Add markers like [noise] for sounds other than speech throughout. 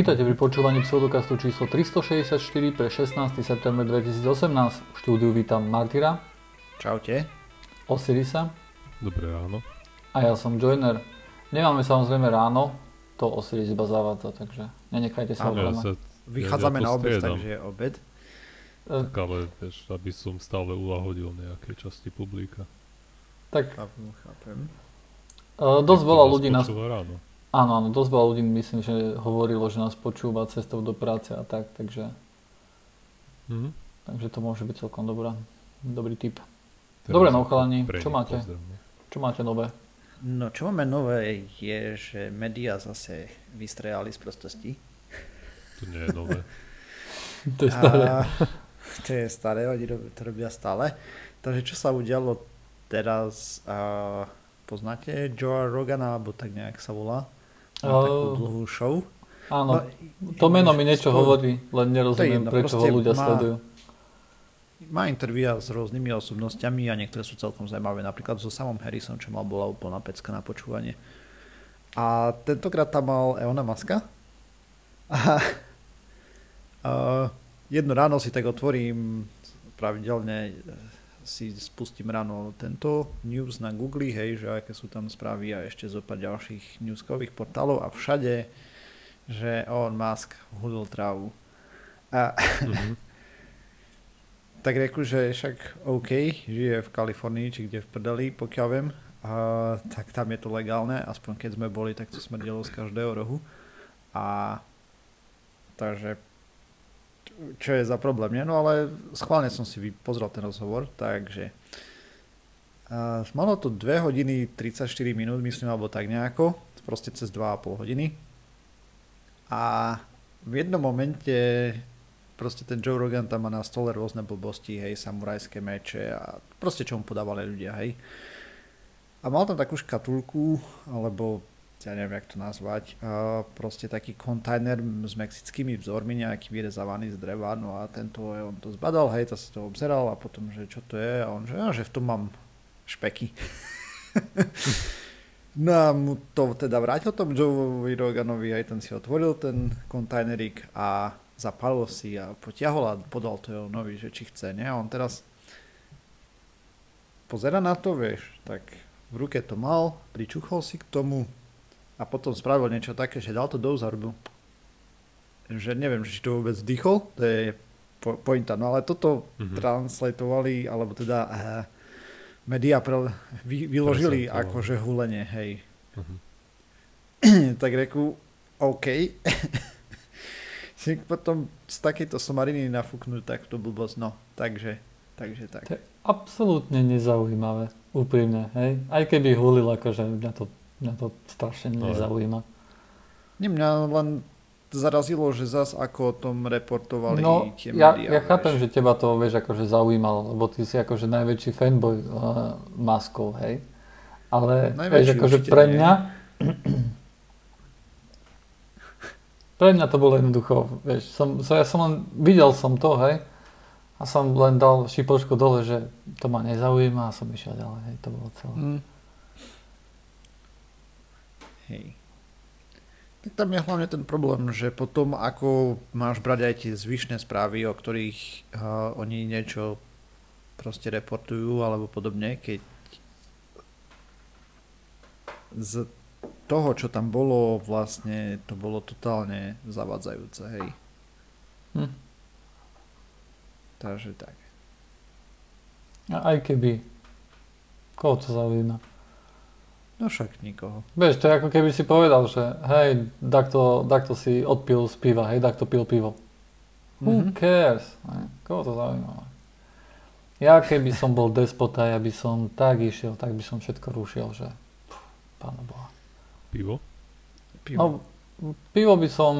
Vítajte pri počúvaní pseudokastu číslo 364 pre 16. september 2018. V štúdiu vítam Martyra, Čaute. Osirisa Dobré ráno. a ja som Joiner. Nemáme samozrejme ráno, to Osiris iba zavádza, takže nenechajte sa Áno, Ja sa, Vychádzame ja, na obed, takže je obed. E, Tak ale vieš, aby som stále ulahodil nejaké časti publika. Tak Chápem, chápem. e, dosť veľa ľudí nás... ráno. Áno, áno, dosť veľa ľudí myslím, že hovorilo, že nás počúva cestou do práce a tak, takže, Mhm. takže to môže byť celkom dobrá, dobrý tip. Teraz Dobre, no, chalani, čo máte? pozdrav, no. Čo máte nové? No, čo máme nové je, že médiá zase vystrejali z prostosti. To nie je nové. [laughs] To je staré. A, [laughs] to je staré, oni to robia stále. Takže čo sa udialo teraz, a, poznáte Joe Rogana, alebo tak nejak sa volá? Má A- takú dlhú show. Áno, to meno mi niečo skôr- hovorí, len nerozumiem, jedno, prečo ho ľudia má- sledujú. Má intervia s rôznymi osobnostiami a niektoré sú celkom zaujímavé. Napríklad so samom Harrisom, čo mal bola úplná pecka na počúvanie. A tentokrát tam mal Eona Maska. A, [laughs] a jedno ráno si tak otvorím, pravidelne si spustím ráno tento news na Google, hej, že aké sú tam správy a ešte zo pár ďalších newskových portálov a všade, že Elon Musk hulil trávu. A Mhm. [laughs] tak reku, že však OK, žije v Kalifornii, či kde v prdeli, pokiaľ viem, a, tak tam je to legálne, aspoň keď sme boli, tak to smrdelo z každého rohu. A takže čo je za problém, nie? No ale schválne som si pozrel ten rozhovor, takže a, malo to 2 hodiny 34 minút, myslím, alebo tak nejako, proste cez 2,5 hodiny. A v jednom momente proste ten Joe Rogan tam má na stole rôzne blbosti, hej, samurajské meče a proste čo mu podávali ľudia, hej. A mal tam takú škatulku, alebo ja neviem, jak to nazvať, proste taký kontajner s mexickými vzormi, nejaký vyrezávaný z dreva, no a tento, on to zbadal, hej, to sa to obzeral a potom, že čo to je, a on, že, ja, že v tom mám špeky. [laughs] no a mu to teda vrátil tomu Joe Roganovi, aj ten si otvoril ten kontajnerik a zapalil si a potiahol a podal to Elonovi, že či chce, nie? A on teraz pozera na to, vieš, tak v ruke to mal, pričuchol si k tomu a potom spravil niečo také, že dal to do robil že neviem, či to vôbec vdychol, to je po- pointa, no ale toto Mhm. translatovali, alebo teda uh, médiá pre, vy, vyložili Prezentovali. akože hulenie, hej. Mhm. [clears throat] tak reku, OK. [laughs] si potom z takejto somariny nafúknúť takto blbosť, no, takže, takže tak. To je absolútne nezaujímavé, úprimne, hej. Aj keby hulil, akože mňa to, mňa to strašne No. nezaujíma. Nie, mňa len zarazilo, že zas ako o tom reportovali No, tie ja, médiá, ja chápem, vieš. že teba to, vieš, akože zaujímalo, lebo ty si akože najväčší fanboy uh, maskov, hej. Ale, Najväčší vieš, akože pre nie. mňa, pre mňa to bolo jednoducho, vieš, som, so, ja som len, videl som to, hej, a som len dal šipočku dole, že to ma nezaujíma a som išiel ďalej, hej, to bolo celé. Mm. Hej. Tak tam je hlavne ten problém, že potom ako máš brať aj tie zvyšné správy, o ktorých uh, oni niečo proste reportujú alebo podobne, keď z toho, čo tam bolo, vlastne to bolo totálne zavadzajúce, hej. Hm. Takže tak. A aj keby, koho to zaujíma? No však nikoho. Vieš, to je ako keby si povedal, že hej, takto, takto si odpil z piva, hej, takto pil pivo. Who Mhm. cares? Hej, Koho to zaujíma? Ja keby som bol despota, ja by som tak išiel, tak by som všetko rušil, že pff, pána Boha. Pivo? Pivo. No, pivo by som,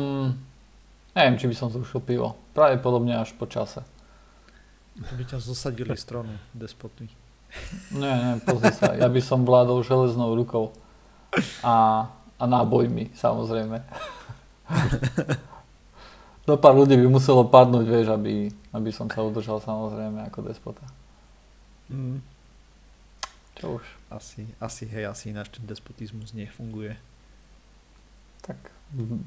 neviem, či by som zrušil pivo. Pravdepodobne až po čase. To by ťa zosadili z trónu, despoty. Nie, nie, pozri sa, ja by som vládol železnou rukou. A, a nábojmi, samozrejme. [laughs] Do pár ľudí by muselo padnúť, vieš, aby, aby som sa udržal samozrejme ako despota. Mm. Čo už. Asi, asi, hej, asi ináč ten despotizmus nefunguje. tak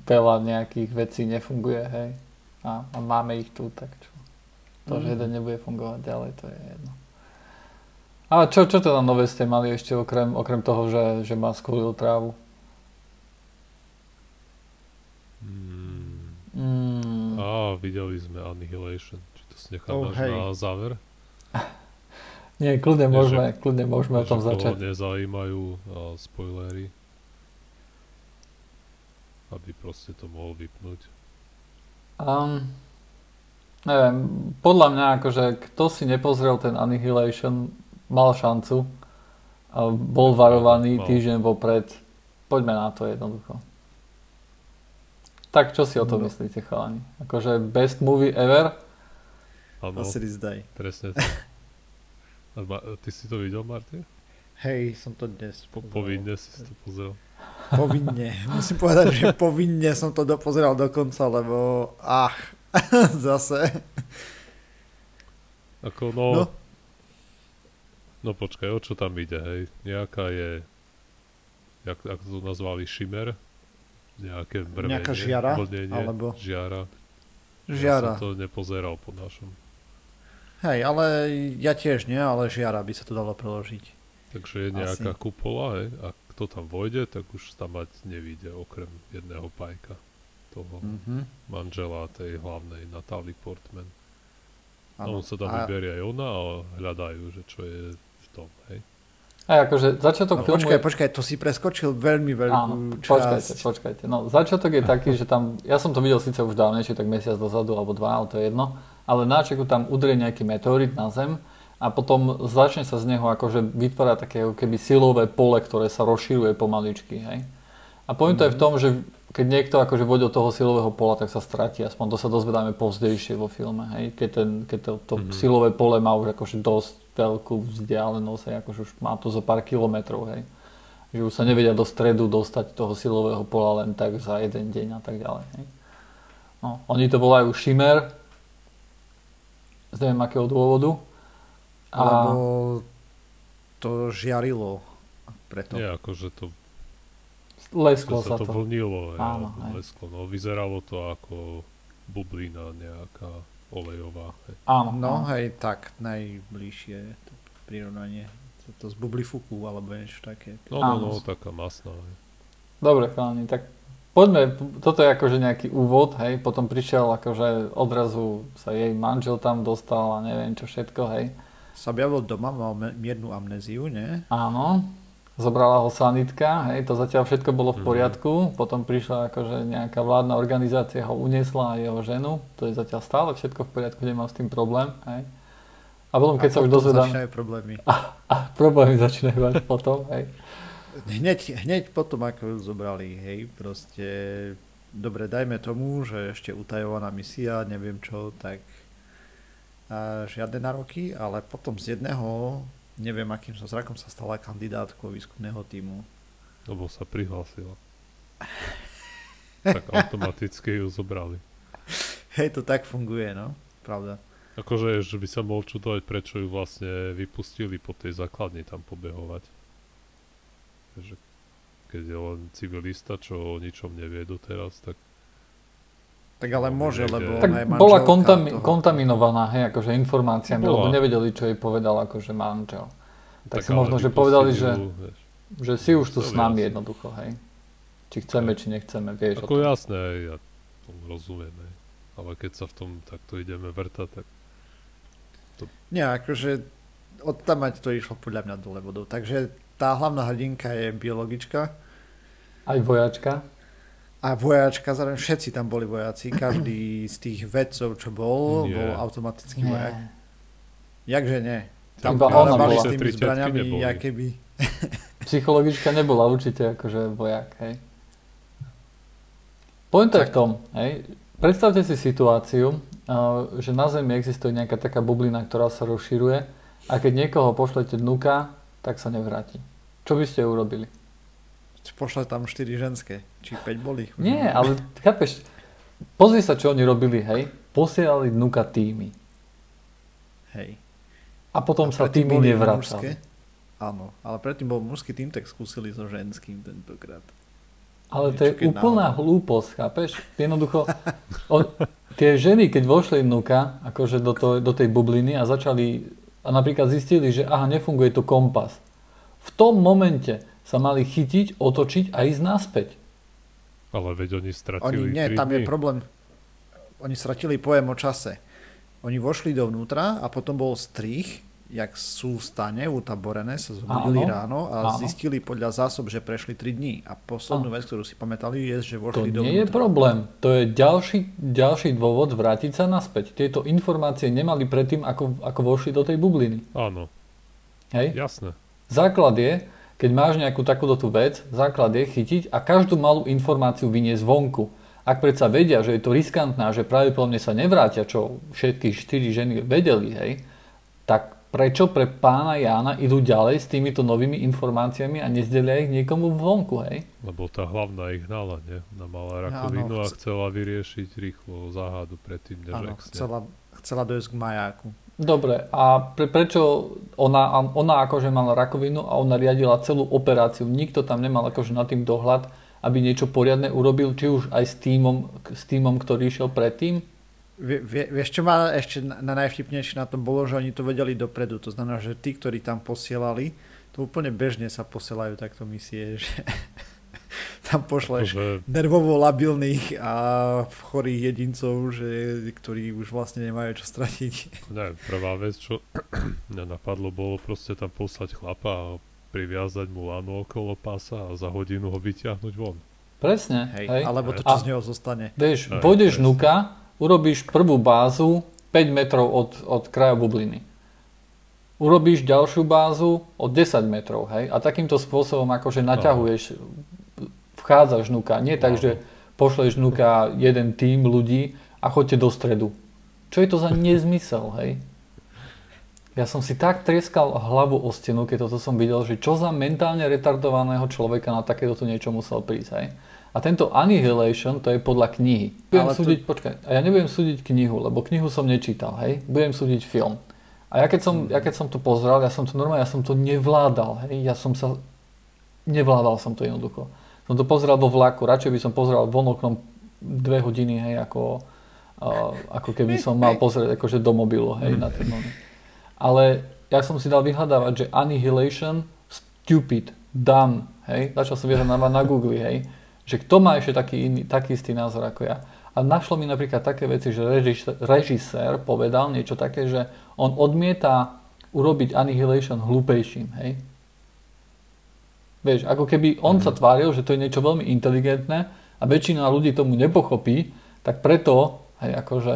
veľa nejakých vecí nefunguje, hej. A, a máme ich tu, tak čo. To, že Mhm. jeden nebude fungovať ďalej, to je jedno. Ale čo, čo teda nové ste mali ešte okrem, okrem toho, že, že má skolil trávu? Mm. Mm, Á, videli sme Annihilation. Či to si necháme Oh, až hej. na záver? [laughs] nie, kľudne Nie, môžeme, kľudne môžeme o Že tom začať. nezajímajú a spoilery. Aby proste to mohol vypnúť. Um, neviem, podľa mňa akože kto si nepozrel ten Annihilation, mal šancu. A bol varovaný týždeň vopred. Poďme na to jednoducho. Tak čo si o tom No. myslíte, chalani? Akože best movie ever? Áno, Asi zdaj. presne tak. [laughs] Ty si to videl, Martin? Hej, som to dnes Po, povinne si si to pozrel. Povinne. [laughs] Musím povedať, že povinne som to dopozeral do konca, lebo ach, [laughs] zase. Ako no, No. No. Počkaj, o čo tam ide, hej? Nejaká je, jak, jak to nazvali, Shimmer? Nejaké brmenie, Nejaká žiara, vlnenie, alebo- Žiara. Ja Žiara. som to nepozeral po našom. Hej, ale ja tiež nie, ale žiara by sa to dalo preložiť. Takže je nejaká Asi. kupola, hej? A kto tam vojde, tak už tam mať nevíde, okrem jedného pajka. Toho Mhm. manžela tej hlavnej, Natalie Portman. A Áno. on sa tam A- vyberie aj ona a hľadajú, že čo je tom, hej? A akože začiatok No, filmu počkaj, je... počkaj, to si preskočil veľmi veľkú Áno, časť. počkajte, počkajte. No, začiatok je taký, že tam, ja som to videl síce už dávnejšie, tak mesiac dozadu alebo dva, ale to je jedno, ale na čeku tam udrie nejaký meteorit na Zem a potom začne sa z neho akože vytvárať také ako keby silové pole, ktoré sa rozširuje pomaličky, hej. A pointa je v tom, že keď niekto akože do toho silového pola, tak sa stratí, aspoň to sa dozvedáme povzdejšie vo filme, hej. Keď, ten, keď to, to Mhm. silové pole má už akože dosť veľkú vzdialenosť, hej, akože už má to zo pár kilometrov, hej že už sa nevedia do stredu dostať toho silového pola len tak za jeden deň a tak ďalej. Hej. No, oni to volajú Shimmer, z neviem akého dôvodu. A Alebo to žiarilo. Preto. Nie, akože to, lesklo sa sa to to. vlnilo, hej, Áno, hej. lesklo. No, vyzeralo to ako bublina nejaká olejová. Hej. Áno, No áno. hej, tak najbližšie to prirovnanie. To, to z bublifuku alebo niečo také. No, no, Áno. no, taká masná. Hej. Dobre, chalani, tak poďme, toto je akože nejaký úvod, hej, potom prišiel akože odrazu sa jej manžel tam dostal a neviem čo všetko, hej. Sa objavil doma, mal miernu amnéziu, nie? Áno, zobrala ho sanitka, hej, to zatiaľ všetko bolo v Mhm. poriadku, potom prišla akože nejaká vládna organizácia ho uniesla a jeho ženu, to je zatiaľ stále všetko v poriadku, nemám s tým problém, hej. A potom keď a sa už dozvedám, začínajú problémy. [laughs] a problémy začínajú až potom, hej. Hneď, hneď potom, ako ju zobrali, hej, proste, dobre, dajme tomu, že ešte utajovaná misia, neviem čo, tak a žiadne nároky, ale potom z jedného, neviem akým sa zrakom sa stala kandidátkou výskumného týmu. Lebo sa prihlásila. tak automaticky ju zobrali. Hej, to tak funguje, no, pravda. Akože, že by sa mohol čudovať, prečo ju vlastne vypustili po tej základni tam pobehovať. Že keď je len civilista, čo o ničom nevie doteraz, tak Tak ale môže, lebo Tak ona je bola kontami- toho- kontaminovaná, hej, akože informáciami, Bola. lebo nevedeli, čo jej povedal akože manžel. Tak si ale možno, že povedali, ju, že, vieš. že si už tu To s nami jasné. jednoducho, hej. Či chceme, či nechceme, vieš. o Ako tom. jasné, ja tomu rozumiem, hej. Ale keď sa v tom takto ideme vrtať, tak Nie, akože od tam mať to išlo podľa mňa dole vodou. Takže tá hlavná hrdinka je biologička Aj vojačka. A vojačka, zároveň všetci tam boli vojaci, každý z tých vedcov, čo bol, Nie. bol automatický vojak. Nie. Jakže nie? Tam Iba ona bola. s tými zbraniami, neboli. aké by... [laughs] Psychologička nebola určite akože vojak, hej. Pointa je v tom, hej, predstavte si situáciu, uh, že na Zemi existuje nejaká taká bublina, ktorá sa rozširuje a keď niekoho pošlete dnuka, tak sa nevráti. Čo by ste urobili? Pošle tam 4 ženské. Či 5 boli. Nie, ale chápeš, pozri sa, čo oni robili, hej. Posielali dnuka týmy. Hej. A potom A sa týmy nevracali. Áno, ale predtým bol mužský tým, tak skúsili so ženským tentokrát. Ale to je úplná náhodou. hlúposť, chápeš? Jednoducho, on, tie ženy, keď vošli vnúka, akože do, to, do tej bubliny a začali, a napríklad zistili, že aha, nefunguje tu kompas. V tom momente sa mali chytiť, otočiť a ísť naspäť. Ale veď oni Oni, stratili nie, 3 tam dní. je problém. Oni stratili pojem o čase. Oni vošli dovnútra a potom bol strich, jak sú v stane utaborené, sa zobudili Áno, ráno a áno. zistili podľa zásob, že prešli 3 dní. A poslednú vec, ktorú si pamätali, je, že To vošli nie je dovnútra. problém. To je ďalší, ďalší dôvod vrátiť sa naspäť. Tieto informácie nemali predtým, ako, ako vošli do tej bubliny. Áno, Hej? jasné. Základ je, keď máš nejakú takúto tú vec, základ je chytiť a každú malú informáciu vyniesť vonku. Ak predsa vedia, že je to riskantné a že pravdepodobne sa nevrátia, čo všetky štyri ženy vedeli, hej, tak prečo pre pána Jána idú ďalej s týmito novými informáciami a nezdelia ich niekomu vonku, hej? Lebo tá hlavná ich hnala, nie? Ona mala rakovinu a chce- chcela vyriešiť rýchlo záhadu predtým, než Áno, chcela, chcela dojsť k majáku. Dobre, a pre, prečo ona, ona akože mala rakovinu a ona riadila celú operáciu? Nikto tam nemal akože nad tým dohľad, aby niečo poriadne urobil, či už aj s týmom, s týmom ktorý išiel predtým? Vie, vie, vieš, čo ma ešte na, na najvtipnejšie na tom bolo, že oni to vedeli dopredu. To znamená, že tí, ktorí tam posielali, to úplne bežne sa posielajú takto misie, že tam pošleš Akože, nervovo labilných a chorých jedincov, že, ktorí už vlastne nemajú čo stratiť. neviem, prvá vec, čo mňa napadlo, bolo proste tam poslať chlapa a priviazať mu lanu okolo pása a za hodinu ho vyťahnuť von. Presne, Hej, hej. Alebo to, A- čo z neho zostane. Vieš, Aj, pôjdeš presne. nuka, urobíš prvú bázu 5 metrov od, od kraja bubliny. Urobíš ďalšiu bázu od 10 metrov, hej? A takýmto spôsobom akože naťahuješ, vchádzaš nuka. Nie tak, Áno. že pošleš nuka jeden tým ľudí a choďte do stredu. Čo je to za nezmysel, hej? Ja som si tak trieskal hlavu o stenu, keď toto som videl, že čo za mentálne retardovaného človeka na takéto niečo musel prísť, hej? A tento Annihilation, to je podľa knihy. Budem Ale to- súdiť, počkaj, a ja nebudem súdiť knihu, lebo knihu som nečítal, hej? Budem súdiť film. A ja keď som, ja keď som to pozrel, ja som to normálne, ja som to nevládal, hej? Ja som sa, nevládal som to jednoducho. Som to pozeral vo vlaku, radšej by som pozeral von oknom dve hodiny, hej, ako, ako keby som mal pozrieť akože do mobilu, hej, na ten moment. Ale ja som si dal vyhľadávať, že Annihilation, stupid, dumb, hej, začal som vyhľadávať na Google, hej, že kto má ešte taký, iný, taký istý názor ako ja. A našlo mi napríklad také veci, že režisér, režisér povedal niečo také, že on odmieta urobiť Annihilation hlúpejším, hej. Vieš, ako keby on sa tváril, že to je niečo veľmi inteligentné a väčšina ľudí tomu nepochopí, tak preto, hej, akože,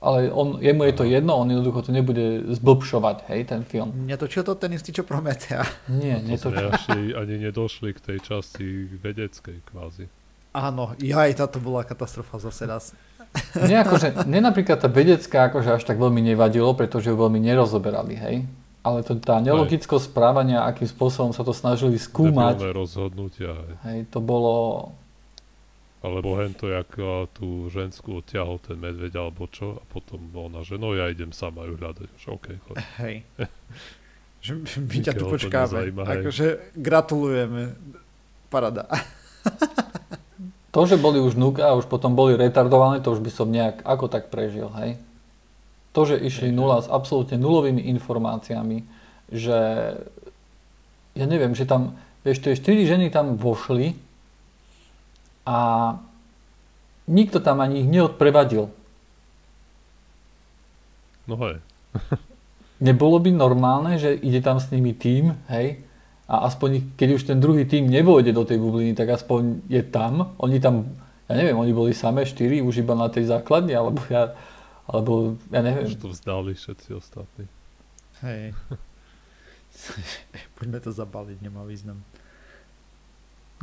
ale on, jemu je to jedno, on jednoducho to nebude zblbšovať, hej, ten film. Netočil to ten istý, čo Prometea. [laughs] Nie, To to... sme [laughs] ani nedošli k tej časti vedeckej kvázi. Áno, aj táto bola katastrofa zase raz. Nie, akože, napríklad tá vedecká akože až tak veľmi nevadilo, pretože ju veľmi nerozoberali, hej. Ale to, tá nelogickosť správania, akým spôsobom sa to snažili skúmať, Debilné rozhodnutia. hej. to bolo... Alebo hento, jak a, tú ženskú odtiahol ten medveď alebo čo a potom ona, že no ja idem sama ju hľadať. Už OK, choď. Hej. [laughs] Že my ťa tu to počkáme. Akože gratulujeme. Parada. To, že boli už núka a už potom boli retardované, to už by som nejak ako tak prežil, hej. To, že išli nula s absolútne nulovými informáciami, že ja neviem, že tam, vieš, tie štyri ženy tam vošli a nikto tam ani ich neodprevadil. No hej. [laughs] Nebolo by normálne, že ide tam s nimi tým, hej, a aspoň keď už ten druhý tým nevôjde do tej bubliny, tak aspoň je tam. Oni tam, ja neviem, oni boli samé štyri už iba na tej základni, alebo ja, alebo ja neviem. Už to vzdali všetci ostatní. Hej. [laughs] Poďme to zabaliť, nemá význam.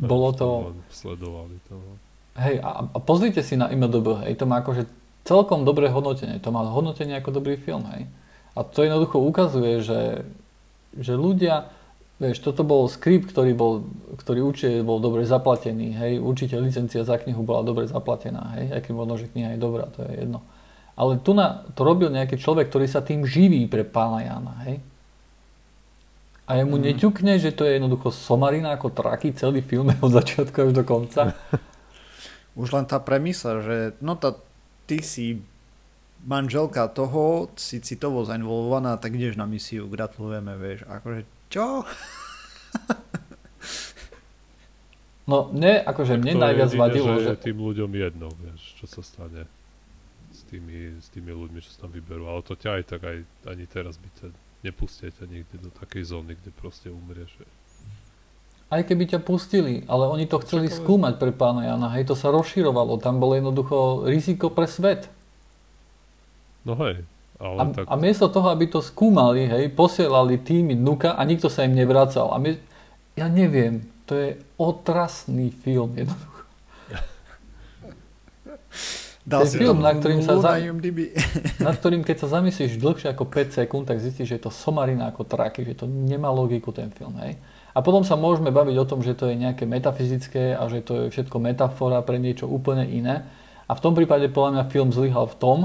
Bolo to, Sledovali to. no. hej, a, a pozrite si na IMDb, hej, to má akože celkom dobré hodnotenie, to má hodnotenie ako dobrý film, hej. A to jednoducho ukazuje, že, že ľudia, vieš, toto bol skript, ktorý bol, ktorý určite bol dobre zaplatený, hej, určite licencia za knihu bola dobre zaplatená, hej, aj keď možno, že kniha je dobrá, to je jedno. Ale tu na, to robil nejaký človek, ktorý sa tým živí pre pána Jana, hej. A jemu mm. neťukne, že to je jednoducho somarina ako traky, celý film od začiatku až do konca. [laughs] Už len tá premisa, že no tá, ty si manželka toho, si citovo zainvolvovaná, tak ideš na misiu, gratulujeme, vieš. Akože, čo? No, ne, akože mne najviac vadilo, že... tým ľuďom jedno, vieš, čo sa stane tými, s tými ľuďmi, čo sa tam vyberú. Ale to ťa aj tak aj ani teraz by ťa nepustia ťa niekde do takej zóny, kde proste umrieš. Aj keby ťa pustili, ale oni to chceli Čakovi. skúmať pre pána Jana, hej, to sa rozširovalo, tam bolo jednoducho riziko pre svet. No hej, ale A, tak... a miesto toho, aby to skúmali, hej, posielali týmy nuka a nikto sa im nevracal. A my, ja neviem, to je otrasný film jednoducho. Dal To je film, na ktorým sa za- na [laughs] ktorým, keď sa zamyslíš dlhšie ako 5 sekúnd, tak zistíš, že je to somarina ako traky, že to nemá logiku ten film. Hej? A potom sa môžeme baviť o tom, že to je nejaké metafyzické a že to je všetko metafora pre niečo úplne iné. A v tom prípade podľa mňa film zlyhal v tom,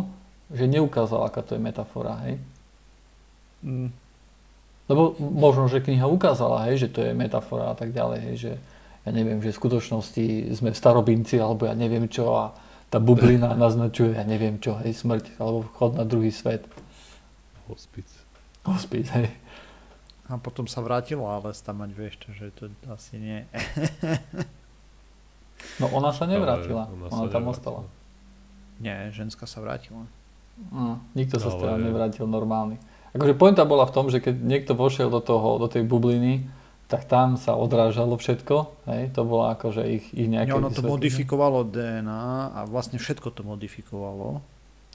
že neukázal, aká to je metafora. Hej? Mm. Lebo možno, že kniha ukázala, hej, že to je metafora a tak ďalej, hej, že ja neviem, že v skutočnosti sme v starobinci, alebo ja neviem čo a tá bublina naznačuje, ja neviem čo, hej, smrť, alebo vchod na druhý svet. Hospic. Hospic, hej. A potom sa vrátila, ale tam mať vieš, že to asi nie. [laughs] No ona sa nevrátila, Ale ona, sa tam nevrátila. ostala. nie, ženská sa vrátila. No, nikto sa z toho Ale- nevrátil normálny. Akože pointa bola v tom, že keď niekto vošiel do toho, do tej bubliny, tak tam sa odrážalo všetko, hej, to bolo akože ich, ich nejaké Nie, ono to modifikovalo DNA a vlastne všetko to modifikovalo.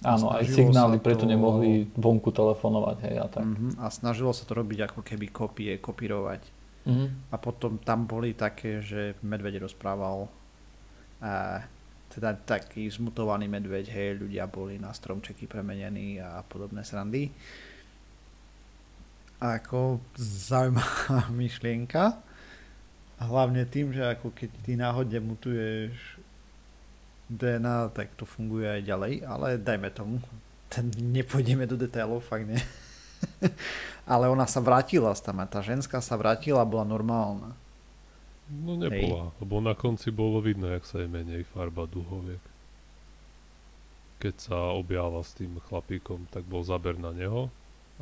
Áno, aj signály sa preto to- nemohli vonku telefonovať, hej, a tak. Mhm, a snažilo sa to robiť ako keby kopie, kopírovať. Mhm. A potom tam boli také, že medveď rozprával a teda taký zmutovaný medveď, hej, ľudia boli na stromčeky premenení a podobné srandy. Ako zaujímavá [laughs] myšlienka. Hlavne tým, že ako keď ty náhodne mutuješ DNA, tak to funguje aj ďalej, ale dajme tomu. Ten, nepôjdeme do detailov, fakt nie. [laughs] ale ona sa vrátila tam a tá ženská sa vrátila bola normálna. No nebola, lebo na konci bolo vidno, jak sa jej menej farba duhoviek. Keď sa objala s tým chlapíkom, tak bol zaber na neho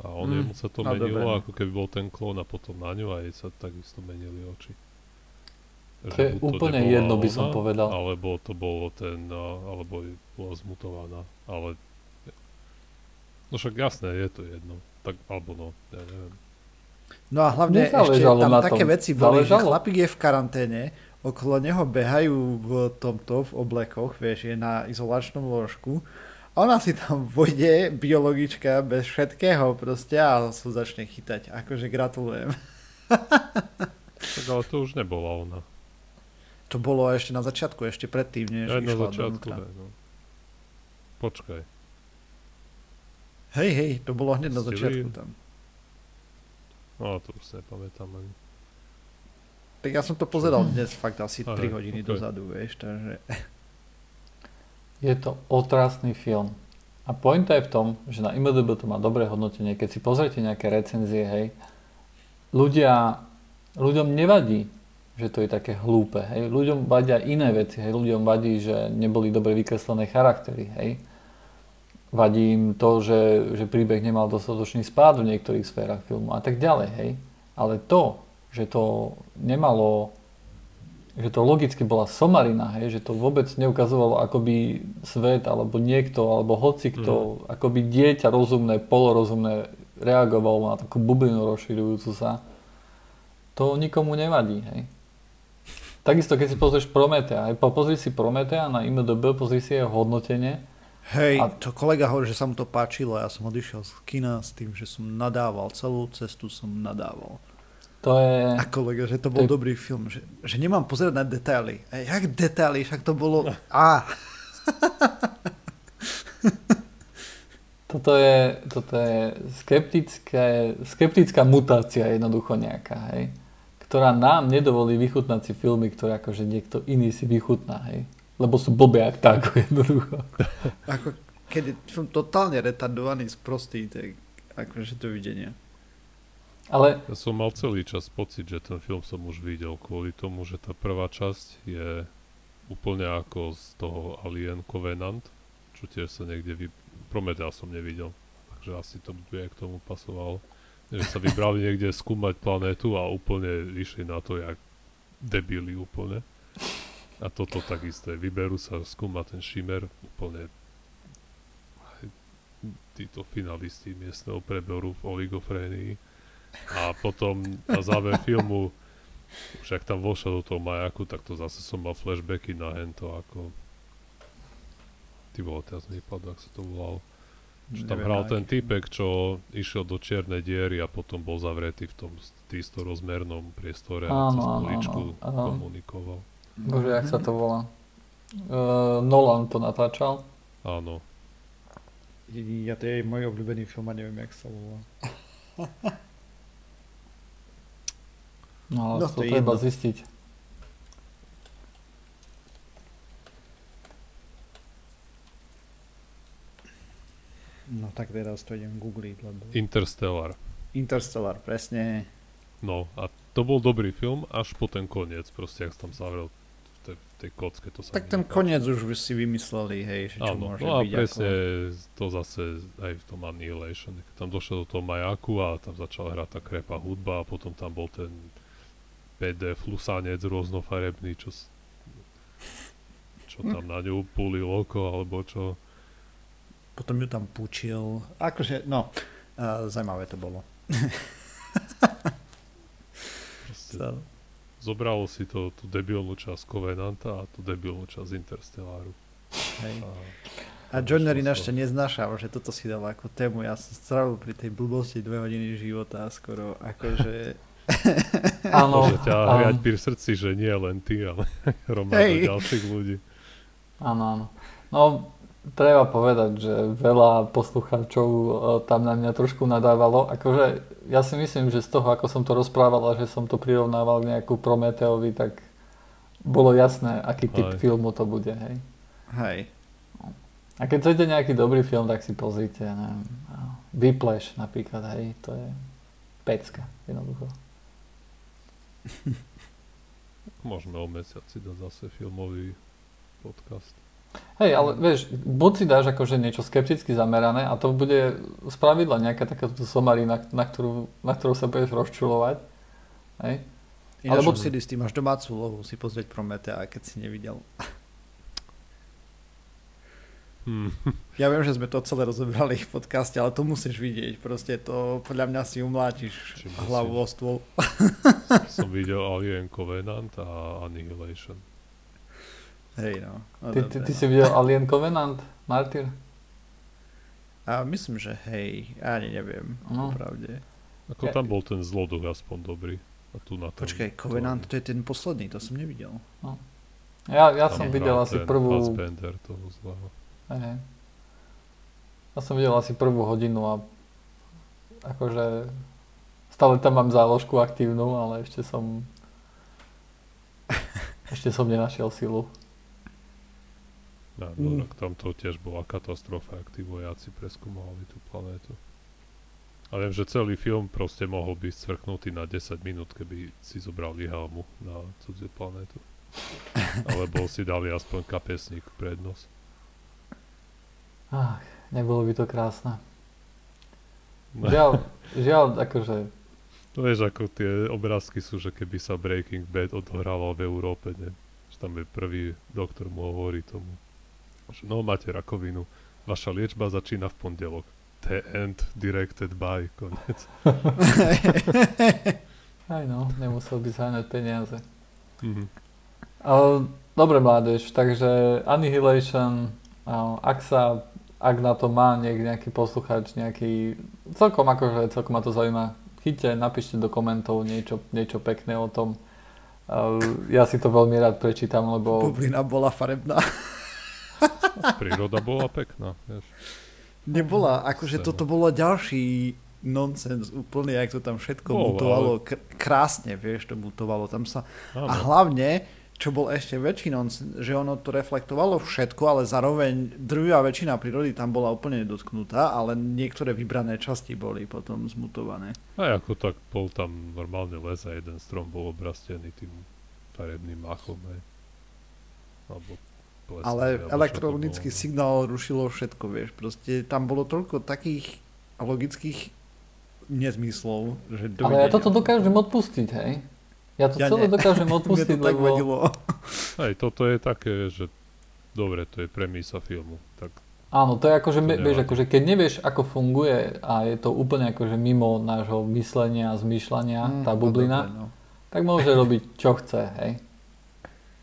a on Mm, jemu sa to no menilo, dobre. ako keby bol ten klón a potom na ňu a jej sa takisto menili oči. To je úplne nebola jedno, by som povedal. Alebo to bolo ten, alebo bola zmutovaná, ale No však jasné, je to jedno. Tak, alebo no, ja neviem. No a hlavne ešte tam také tom. veci boli, že Záležalo. chlapík je v karanténe, okolo neho behajú v tomto, v oblekoch, vieš, je na izolačnom lôžku. Ona si tam [laughs] vojde, biologička, bez všetkého proste a sa začne chytať. Akože gratulujem. Tak ale to už nebola ona. To bolo ešte na začiatku, ešte predtým, než Aj na začiatku, ne, no. Počkaj. Hej, hej, to bolo hneď na začiatku vy? tam. No to už nepamätám ani. Tak ja som to pozeral dnes fakt asi Aha, 3 hodiny ok. dozadu, vieš, takže... Je to otrasný film. A pointa je v tom, že na IMDb to má dobré hodnotenie. Keď si pozriete nejaké recenzie, hej, ľudia, ľuďom nevadí, že to je také hlúpe. Hej. Ľuďom vadia iné veci. Hej. Ľuďom vadí, že neboli dobre vykreslené charaktery. Hej. Vadí im to, že, že príbeh nemal dostatočný spád v niektorých sférach filmu a tak ďalej. Hej. Ale to, že to nemalo že to logicky bola somarina, hej, že to vôbec neukazovalo akoby svet, alebo niekto, alebo hoci kto, akoby dieťa rozumné, polorozumné reagovalo na takú bublinu rozširujúcu sa, to nikomu nevadí, hej. Takisto, keď si pozrieš Prometea, po- pozri si Prometea na IMDB, pozri si jeho hodnotenie, Hej, A- to kolega hovorí, že sa mu to páčilo ja som odišiel z kina s tým, že som nadával, celú cestu som nadával. To je... A kolega, že to bol To dobrý film, že, že nemám pozerať na detaily. A jak detaily, však to bolo... Á, [laughs] Toto je, toto je skeptické, skeptická mutácia jednoducho nejaká, hej, ktorá nám nedovolí vychutnať si filmy, ktoré akože niekto iný si vychutná, hej. Lebo sú blbé jak tak, [laughs] jednoducho. ako keď je film totálne retardovaný, sprostý, tak akože dovidenia. Ale Ja som mal celý čas pocit, že ten film som už videl kvôli tomu, že tá prvá časť je úplne ako z toho Alien Covenant, čo tiež sa niekde vy... Prometea som nevidel, takže asi to by aj k tomu pasovalo. Že sa vybrali niekde skúmať planétu a úplne išli na to, jak debili úplne. A toto takisto. Vyberú sa skúmať ten šimer úplne títo finalisti miestneho preboru v oligofrénii. A potom na záver filmu už ak tam vošiel do toho majaku, tak to zase som mal flashbacky na hento ako ty vole, teraz mi vypadlo, ak sa to volalo. Čo tam Neviem, hral ten typek, čo išiel do čiernej diery a potom bol zavretý v tom tistorozmernom priestore a Áno, cez áno, poličku komunikoval. bože, jak sa to volá? Uh, Nolan to natáčal. Áno. Ja to je môj obľúbený film a neviem, jak sa volá. [laughs] No ale No, to, to je treba jedno. zistiť. No tak teraz to idem googliť, lebo... Interstellar. Interstellar, presne. No a to bol dobrý film až po ten koniec, proste ak tam zavrel v tej, v tej kocke, to sa Tak ten koniec už by si vymysleli, hej, že čo Áno, môže no a byť presne ako... to zase aj v tom Annihilation, keď tam došiel do toho majaku a tam začala hrať tá krepa hudba a potom tam bol ten PD flusanec rôznofarebný, čo, čo tam na ňu púlil oko, alebo čo. Potom ju tam púčil. Akože, no, uh, zaujímavé to bolo. Proste So, zobralo si to, tú debilnú časť Covenanta a tú debilnú časť Interstellaru. hej. A, A ináč to. to neznášal, že toto si dal ako tému. Ja som strávil pri tej blbosti dve hodiny života skoro, akože... [laughs] Áno, Môže ťa áno. hriať pri srdci, že nie len ty, ale [laughs] hromada Hej. ďalších ľudí. áno, áno. No, treba povedať, že veľa poslucháčov e, tam na mňa trošku nadávalo. Akože ja si myslím, že z toho, ako som to rozprával a že som to prirovnával k nejakú Prometeovi, tak bolo jasné, aký typ Aj. filmu to bude, hej. Hej. A keď chcete nejaký dobrý film, tak si pozrite, neviem, Whiplash napríklad, hej, to je pecka, jednoducho. [laughs] Môžeme o mesiac si dať zase filmový podcast. Hej, ale vieš, buď si dáš akože niečo skepticky zamerané a to bude z pravidla nejaká takáto somarina, na ktorú, na ktorú sa budeš rozčulovať. Hej. Ináč Alebo- Alebo... si ty máš domácu úlohu si pozrieť Prometea, keď si nevidel. Hmm. Ja viem, že sme to celé rozobrali v podcaste, ale to musíš vidieť. Proste to podľa mňa si umlátiš hlavu o stôl. [laughs] Som videl Alien Covenant a Annihilation. Hej, no. no Ty, dobre, ty no. si videl Alien Covenant, Martyr? A myslím, že hej, ani neviem, No. no. pravde. Ako Ja- tam bol ten zloduch aspoň dobrý. A tu na tom, Počkaj, Covenant, to je ten posledný, to som nevidel. Ja, ja tam som videl asi ten prvú... Fassbender toho zlého. Hej. Ja som videl asi prvú hodinu a akože stále tam mám záložku aktívnu, ale ešte som [laughs] ešte som nenašiel silu. No, Mm. tak tam to tiež bola katastrofa, ak tí vojaci preskúmovali tú planétu. A viem, že celý film proste mohol byť scvrknutý na 10 minút, keby si zobrali helmu na cudziu planétu. [laughs] Alebo si dali aspoň kapesník pred nos. Ach, nebolo by to krásne. Žiaľ, žiaľ, akože to vieš, ako tie obrázky sú, že keby sa Breaking Bad odohrával v Európe, ne? Že tam je prvý doktor mu hovorí tomu, že no máte rakovinu, vaša liečba začína v pondelok. The end directed by, konec. [laughs] aj no, nemusel by zháňať peniaze. Mhm. Ale, dobre mládež, takže Annihilation, ak sa, ak na to má niek, nejaký posluchač, nejaký, celkom akože, celkom ma to zaujíma, chyťte, napíšte do komentov niečo, niečo pekné o tom. A, ja si to veľmi rád prečítam, lebo Bublina bola farebná. [laughs] Príroda bola pekná, vieš. Nebola, akože Scéna. toto bolo ďalší nonsens úplne, jak to tam všetko Bol, mutovalo. K- krásne, vieš, to mutovalo. Tam sa... A Áno, hlavne, čo bol ešte väčší že ono to reflektovalo všetko, ale zároveň drvivá väčšina prírody tam bola úplne nedotknutá, ale niektoré vybrané časti boli potom zmutované. A ako tak bol tam normálne les a jeden strom bol obrastený tým farebným machom, hej. Alebo plesný, Ale elektronický bolo. signál rušilo všetko, vieš. Proste tam bolo toľko takých logických nezmyslov, že Ale ja toto dokážem odpustiť, hej. Ja to Ja celé nie. dokážem [laughs] odpustiť, to tak lebo... vadilo. Hej, toto je také, že dobre, to je premisa filmu. Tak Áno, to je ako, že To vieš, akože keď nevieš, ako funguje a je to úplne akože mimo nášho myslenia a zmýšľania, Mm, tá no bublina, dobre, no. tak môže robiť čo chce, hej.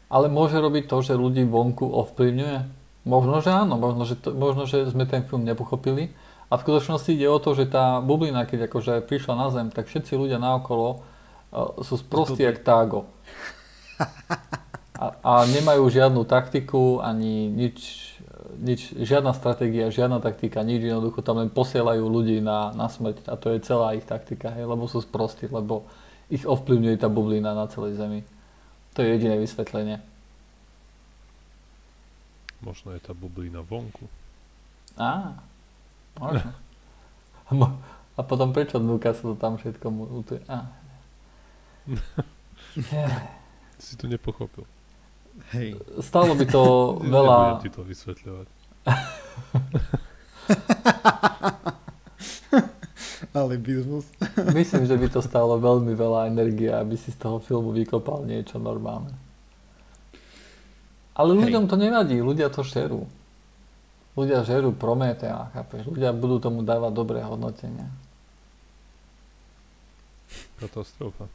Ale môže robiť to, že ľudí vonku ovplyvňuje? Možno, že áno, možno, že, to, možno, že sme ten film nepochopili. A v skutočnosti ide o to, že tá bublina, keď akože prišla na Zem, tak všetci ľudia naokolo sú sprostí jak tágo. A, a nemajú žiadnu taktiku, ani nič, nič, žiadna stratégia, žiadna taktika, nič jednoducho tam len posielajú ľudí na, na smrť a to je celá ich taktika, hej, lebo sú sprostí, lebo ich ovplyvňuje tá bublina na celej Zemi. To je jediné vysvetlenie. možno je tá bublina vonku. Á, možno. [laughs] Mo- A potom prečo dnúka sa to tam všetko mutuje? Á. [laughs] Si to nepochopil. Hej. Stalo by to [laughs] Nebudem veľa, ti to vysvetľovať. [laughs] Alibizmus. myslím, že by to stálo veľmi veľa energie, aby si z toho filmu vykopal niečo normálne. Ale Hej. ľuďom to nevadí, ľudia to žerú. Ľudia žerú Prometea, chápeš? Ľudia budú tomu dávať dobré hodnotenia. Katastrofa.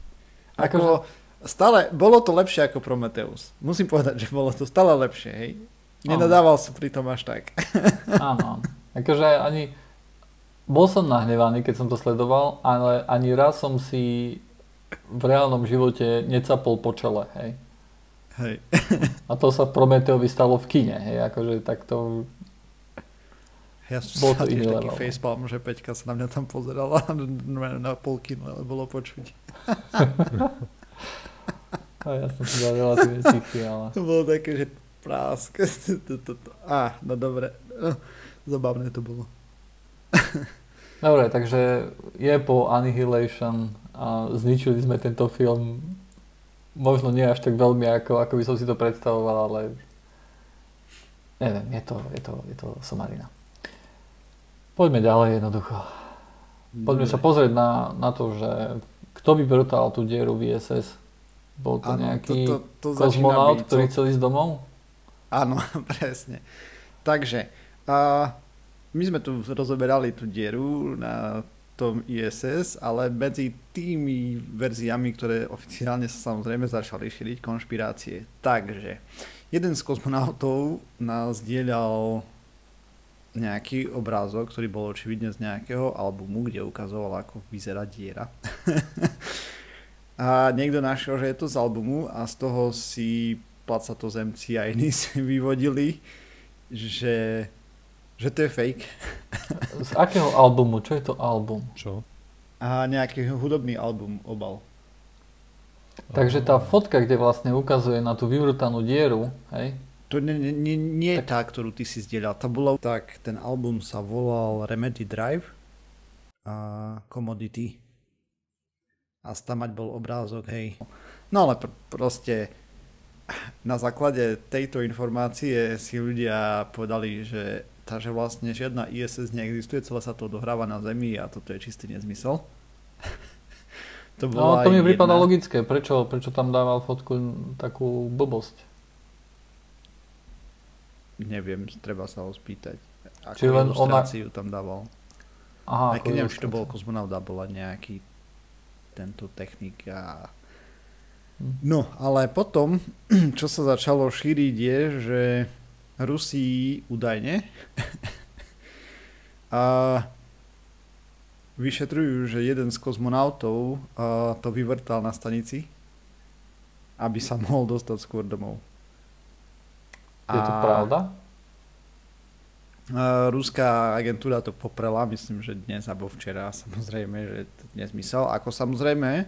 Ako, stále, bolo to lepšie ako Prometheus. Musím povedať, že bolo to stále lepšie, hej. Nenadával som pri tom až tak. [laughs] Áno. Akože ani... Bol som nahnevaný, keď som to sledoval, ale ani raz som si v reálnom živote necapol po čele, hej. Hej. A to sa Prometeovi stalo v kine, hej, akože tak to... Ja som Bol to iný taký level. facepalm, že Peťka sa na mňa tam pozerala na, polkinu, ale bolo počuť. [laughs] A ja som si dal relatívne tichý, ale... To bolo také, že prásk. [laughs] Á, no dobre. No, Zabavné to bolo. Dobre, takže je po Annihilation a zničili sme tento film možno nie až tak veľmi, ako, ako by som si to predstavoval, ale neviem, je to, je to, je to somarina. Poďme ďalej jednoducho. Poďme sa pozrieť na, na to, že kto by vrtal tú dieru v ISS. Bol to Áno, nejaký to, to, to kozmonaut, byť ktorý cel- chcel ísť domov? Áno, [laughs] presne. Takže, a my sme tu rozoberali tú dieru na tom ISS, ale medzi tými verziami, ktoré oficiálne sa samozrejme začali šíriť konšpirácie. Takže, jeden z kozmonautov nás dielal nejaký obrázok, ktorý bol očividne z nejakého albumu, kde ukazoval, ako vyzerá diera. [laughs] a niekto našiel, že je to z albumu a z toho si placatozemci a iní [laughs] si vyvodili, že, že to je fake. Z akého albumu? Čo je to album? Čo? A nejaký hudobný album obal. Takže tá fotka, kde vlastne ukazuje na tú vyvrtanú dieru, hej, To nie, nie, nie, je tá, ktorú ty si zdieľal. To bolo... Tak, ten album sa volal Remedy Drive a Commodity. A tam mať bol obrázok, hej. No ale pr- proste na základe tejto informácie si ľudia povedali, že takže vlastne žiadna ISS neexistuje, celé sa to odohráva na Zemi a toto je čistý nezmysel. [laughs] to No to mi aj prípada jedna- logické. Prečo, prečo tam dával fotku takú blbosť? Neviem, treba sa ho spýtať. Ako Čiže len ona- tam dával. Aha, Aj keď neviem, či to bol kozmonaut bola nejaký tento technik a... Hm. No, ale potom, [clears throat] čo sa začalo šíriť je, že Rusi údajne [laughs] a vyšetrujú, že jeden z kozmonautov to vyvrtal na stanici, aby sa mohol dostať skôr domov. Je to pravda? Ruská agentúra to poprela, myslím, že dnes alebo včera, samozrejme, že to nezmysel. Ako samozrejme,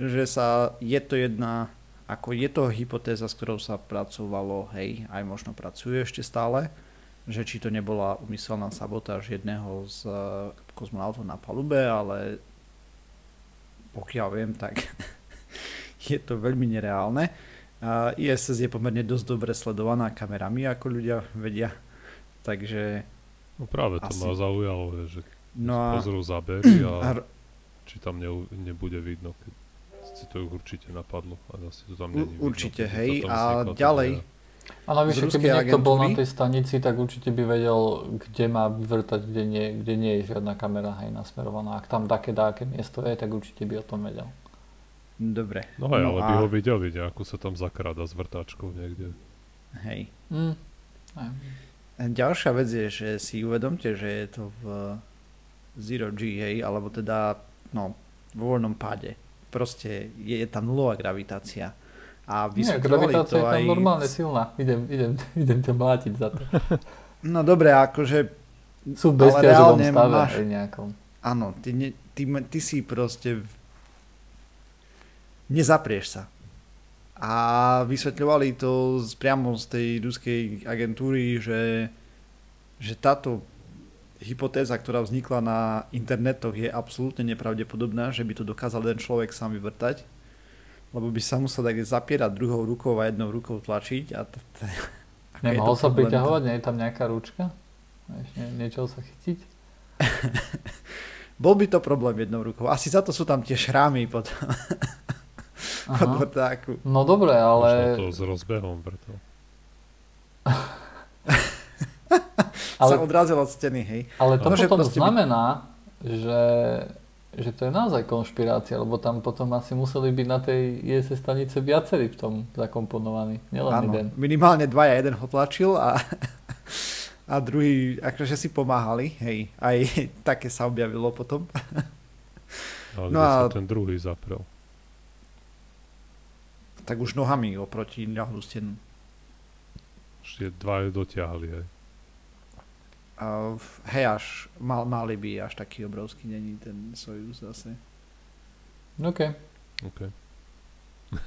že sa je to jedna ako je to hypotéza, s ktorou sa pracovalo, hej, aj možno pracuje ešte stále, že či to nebola umyselná sabotáž jedného z uh, kozmonautov na palube, ale pokiaľ viem, tak [laughs] je to veľmi nereálne. Uh, ISS je pomerne dosť dobre sledovaná kamerami, ako ľudia vedia, takže... No práve to asi... ma zaujalo, že no a... pozrú zábery [clears throat] a, a či tam ne, nebude vidno, keď si to určite napadlo. A asi to tam není určite, vidno, hej. A ďalej, teda a navyše, keby niekto agentúry? bol na tej stanici, tak určite by vedel, kde má vyvrtať, kde nie, kde nie je žiadna kamera hej, nasmerovaná. Ak tam také dáke miesto je, tak určite by o tom vedel. Dobre. No aj, no ale a... by ho videli, ako sa tam zakráda s vrtáčkou niekde. Hej. Mm. Ďalšia vec je, že si uvedomte, že je to v Zero G, hej, alebo teda no, vo voľnom páde. Proste je, je tam nulová gravitácia a Nie, gravitácia je tam aj... normálne silná. Idem, idem, [laughs] idem ťa mlátiť za to. [laughs] No dobre, akože... Sú v bestiažovom stave máš... nejakom. Áno, ty, ne, ty, ty si proste... Nezaprieš sa. A vysvetľovali to z, priamo z tej ruskej agentúry, že, že táto hypotéza, ktorá vznikla na internetoch je absolútne nepravdepodobná, že by to dokázal jeden človek sám vyvrtať lebo by sa musel tak zapierať druhou rukou a jednou rukou tlačiť. A t- t- [laughs] Nemohol sa priťahovať? Nie je tam nejaká ručka? Nie, niečo sa chytiť? [laughs] Bol by to problém jednou rukou. Asi za to sú tam tie šrámy potom. [laughs] pod [laughs] vrtáku. No dobre, ale... Možno to s rozbehom vrtol. [laughs] ale... Sa odrazil od steny, hej. Ale to no, potom proste... znamená, že že to je naozaj konšpirácia, lebo tam potom asi museli byť na tej ISS stanice viacerí v tom zakomponovaní, nielen Áno, jeden. minimálne dvaja, jeden ho tlačil a, [laughs] a druhý, akože si pomáhali, hej, aj také sa objavilo potom. Ale no a, sa ten druhý zaprel? Tak už nohami oproti ľahlu stenu. Už dva dotiahli, hej. Uh, hej, až mal, mali by až taký obrovský není ten Sojus zase. OK. OK. [laughs]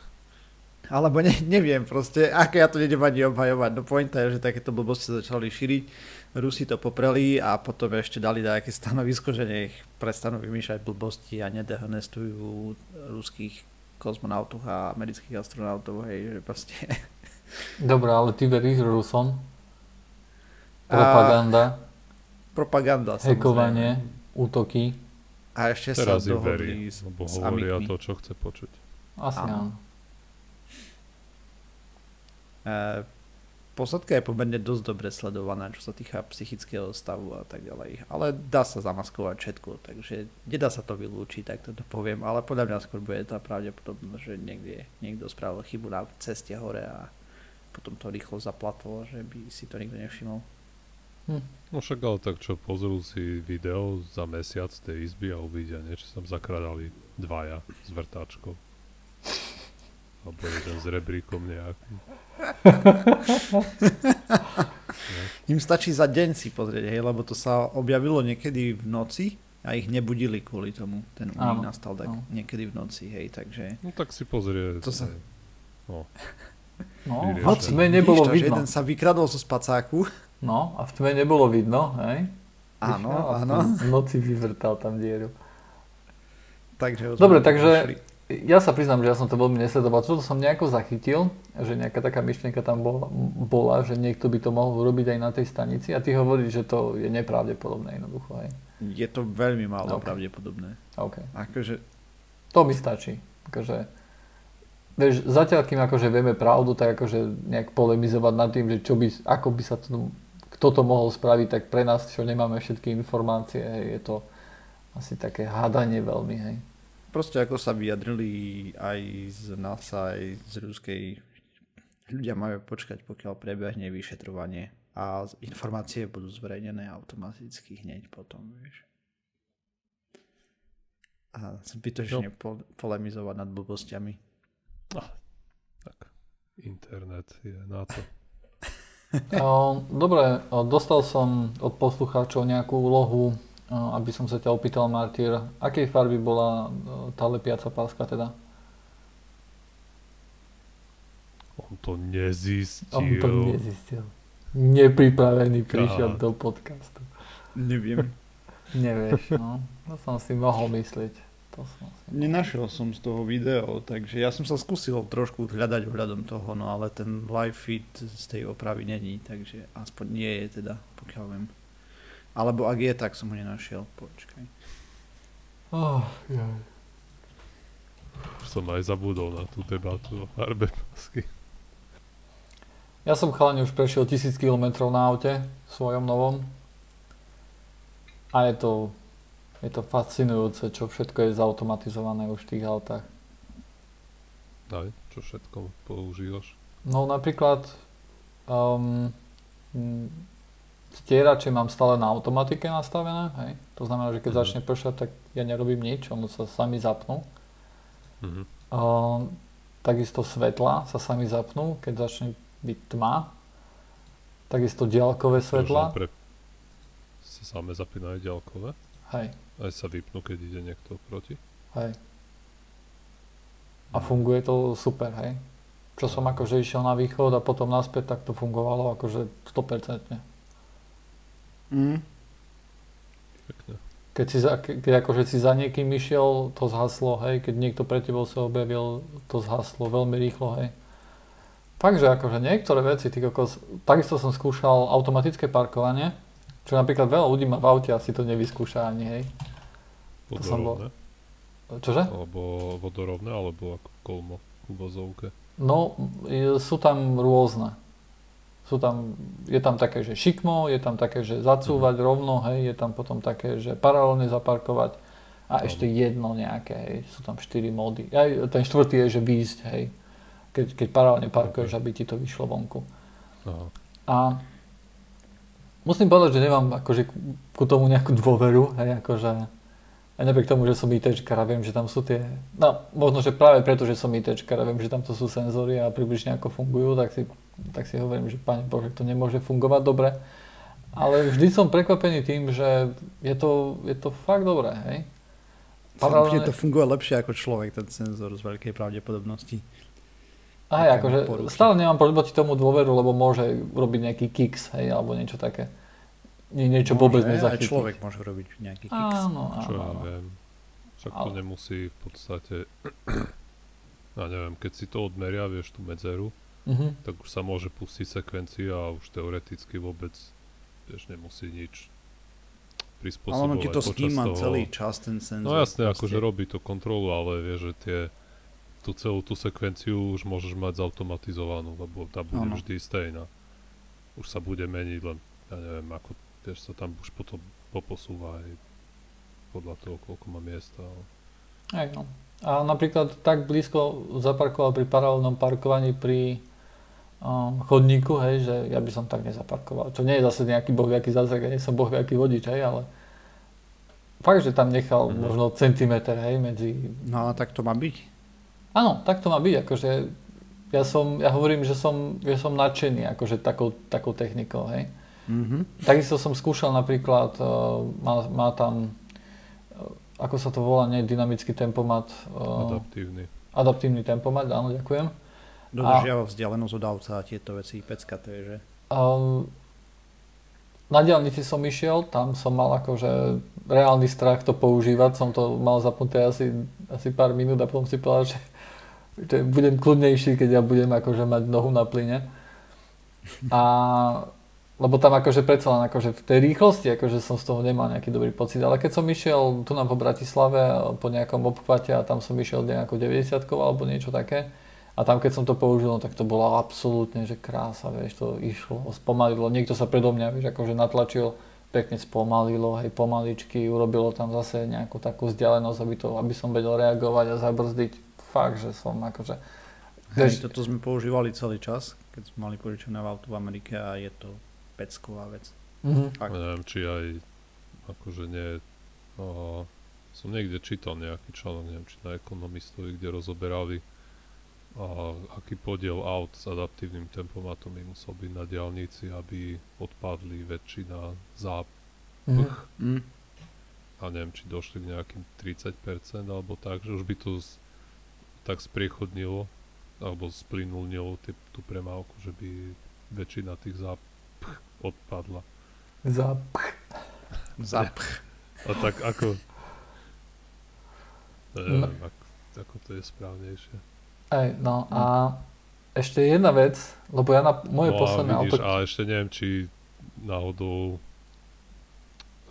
Alebo ne, neviem proste, ako ja to nedem ani obhajovať. No pointa je, že takéto blbosti začali šíriť. Rusi to popreli a potom ešte dali nejaké stanovisko, že nech prestanú vymýšľať blbosti a nedehonestujú ruských kozmonautov a amerických astronautov, hej, že proste... [laughs] Dobre, ale ty veríš Rusom? Propaganda. A propaganda, Hekovanie, útoky. A ešte Teraz sa dohodli verí, s, lebo hovoria to, čo chce počuť. Asi áno. E, posledka je pomerne dosť dobre sledovaná, čo sa týka psychického stavu a tak ďalej. Ale dá sa zamaskovať všetko, takže nedá sa to vylúčiť, tak to poviem. Ale podľa mňa skôr bude tá pravdepodobnosť, že niekde niekto spravil chybu na ceste hore a potom to rýchlo zaplatilo, že by si to nikto nevšimol. Hm. No však ale tak čo, pozrú si video za mesiac tej izby a uvidia, niečo tam zakradali dvaja s vrtáčkou. Alebo jeden s rebríkom nejakým. [laughs] Im stačí za deň si pozrieť, hej, lebo to sa objavilo niekedy v noci a ich nebudili kvôli tomu. Ten únik nastal tak áno. niekedy v noci, hej, takže... No tak si pozrie. To sa... No. No, hoď sme nebolo vidno. Jeden sa vykradol zo spacáku No a v tme nebolo vidno, hej? Áno, áno. V noci vyvrtal tam dieru. Takže Dobre, takže ja sa priznám, že ja som to veľmi nesledoval. Čo to som nejako zachytil, že nejaká taká myšlienka tam bola, bola, že niekto by to mohol urobiť aj na tej stanici a ty hovoríš, že to je nepravdepodobné jednoducho. Hej? Je to veľmi málo okay. pravdepodobné. Okay. Akože... To mi stačí. Akože, vieš, zatiaľ, kým akože vieme pravdu, tak akože nejak polemizovať nad tým, že čo by, ako by sa to kto to mohol spraviť, tak pre nás, čo nemáme všetky informácie, hej, je to asi také hádanie veľmi, hej. Proste ako sa vyjadrili aj z NASA, aj z ruskej, ľudia majú počkať, pokiaľ prebehne vyšetrovanie a informácie budú zverejnené automaticky hneď potom, vieš. A zbytočne no. po, polemizovať nad blbostiami. No, tak internet je na to. [laughs] Dobre, dostal som od poslucháčov nejakú úlohu, aby som sa ťa opýtal, Martyr, akej farby bola tá lepiaca páska teda? On to nezistil. On to nezistil. Nepripravený prišiel do podcastu. Neviem. [laughs] Nevieš, no. To som si mohol myslieť. To som si... Nenašiel som z toho video, takže ja som sa skúsil trošku hľadať ohľadom toho, no ale ten live feed z tej opravy není, takže aspoň nie je teda, pokiaľ viem. Alebo ak je, tak som ho nenašiel. Počkaj. Oh. Už som aj zabudol na tú debatu o farbe pasky. Ja som chalani už prešiel 1000 km na aute svojom novom. A je to, je to fascinujúce, čo všetko je zautomatizované už v tých autách. Aj, čo všetko používaš? No napríklad um, stierače mám stále na automatike nastavené, hej. To znamená, že keď Mhm. začne pršať, tak ja nerobím nič, ono sa sami zapnú. Mhm. Um, takisto svetla sa sami zapnú, keď začne byť tma. Takisto diaľkové svetla. Pre... Sa same zapínajú ďalkové? Hej, Aj sa vypnú, keď ide niekto proti? hej. A funguje to super, hej. Čo som akože išiel na východ a potom naspäť, tak to fungovalo akože 100%. Mm. Pekne. Keď, si za, ke- keď akože si za niekým išiel, to zhaslo, hej. Keď niekto pre tebou sa objavil, to zhaslo veľmi rýchlo, hej. Fakt, že akože niektoré veci, ty kokos, takisto som skúšal automatické parkovanie, čo napríklad veľa ľudí má v aute asi to nevyskúša ani, hej. To som bol- Vodorovné? Čože? Alebo vodorovné, alebo ako kolmo v vozovke. No, sú tam rôzne. Sú tam, je tam také, že šikmo, je tam také, že zacúvať rovno, hej, je tam potom také, že paralelne zaparkovať a Áno. ešte jedno nejaké, hej, sú tam štyri módy. Aj ten štvrtý je, že výjsť, hej, keď, keď paralelne parkuješ, aby ti to vyšlo vonku. Aha. A musím povedať, že nemám akože ku, tomu nejakú dôveru, hej, akože aj napriek tomu, že som ITčkar a viem, že tam sú tie, no možno, že práve preto, že som ITčkar a viem, že tam to sú senzory a približne ako fungujú, tak si, tak si hovorím, že pane Bože, to nemôže fungovať dobre. Ale vždy som prekvapený tým, že je to, je to fakt dobré, hej. Paralelne... to funguje lepšie ako človek, ten senzor z veľkej pravdepodobnosti. Aj, akože stále nemám proti tomu dôveru, lebo môže robiť nejaký kicks, hej, alebo niečo také. Nie, niečo vôbec Môže, aj človek môže robiť nejaký kicks. Áno, áno. Čo ja viem. Však to Ale- nemusí v podstate... [clears throat] Ja neviem, keď si to odmeria, vieš, tú medzeru, Mhm. tak už sa môže pustiť sekvencia a už teoreticky vôbec, vieš, nemusí nič Ale prispôsobovať ono ti to sníma toho. celý čas, ten senzor. No jasne, proste. akože robí to kontrolu, ale vieš, že tie tú celú tú sekvenciu už môžeš mať zautomatizovanú, lebo tá bude Áno. vždy stejná. Už sa bude meniť, len ja neviem, ako vieš, sa tam už potom poposúva aj podľa toho, koľko má miesta. ale- Hej, no. A napríklad tak blízko zaparkoval pri paralelnom parkovaní pri chodníku, hej, že ja by som tak nezaparkoval. Čo nie je zase nejaký bohviaký zázrak, ja nie som bohviaký vodič, hej, ale fakt, že tam nechal Mhm. možno centimeter, hej, medzi... No ale tak to má byť. Áno, tak to má byť, akože ja som, ja hovorím, že som, že som nadšený, akože takou, takou technikou, hej. Mhm. Takisto som skúšal napríklad, uh, má, má tam, uh, ako sa to volá, nie dynamický tempomat, uh, Adaptívny. adaptívny tempomat, áno, ďakujem. Dodržiava vzdialenosť od auta a tieto veci, pecka to je, že? Um, na diálnici som išiel, tam som mal akože reálny strach to používať, som to mal zapnuté asi, asi pár minút a potom si povedal, že, že budem kľudnejší, keď ja budem akože mať nohu na plyne. A lebo tam akože predsa len akože v tej rýchlosti akože som z toho nemal nejaký dobrý pocit, ale keď som išiel tu nám po Bratislave po nejakom obchvate a tam som išiel nejakou 90 alebo niečo také a tam keď som to použil, no, tak to bolo absolútne, že krása, vieš, to išlo, spomalilo, niekto sa predo mňa, vieš, akože natlačil, pekne spomalilo, hej, pomaličky, urobilo tam zase nejakú takú vzdialenosť, aby, to, aby som vedel reagovať a zabrzdiť, fakt, že som akože, Hej, toto sme používali celý čas, keď sme mali požičané v auto v Amerike a je to pecková vec. mhm. Fakt. Ja neviem, či aj akože nie... O, som niekde čítal nejaký článok, neviem, či na ekonomistovi, kde rozoberali a aký podiel aut s adaptívnym tempomatom by musel byť na diálnici, aby odpadli väčšina záp Mhm. Mm. a neviem, či došli k nejakým 30% alebo tak, že už by to z, tak spriechodnilo alebo splynulnil ty, tú premávku, že by väčšina tých záp odpadla. Zap. Zapch. A tak ako... No. Neviem, ako, ako to je správnejšie. Ej, no a ešte jedna vec, lebo ja na moje no posledné a vidíš, auto... a ešte neviem, či náhodou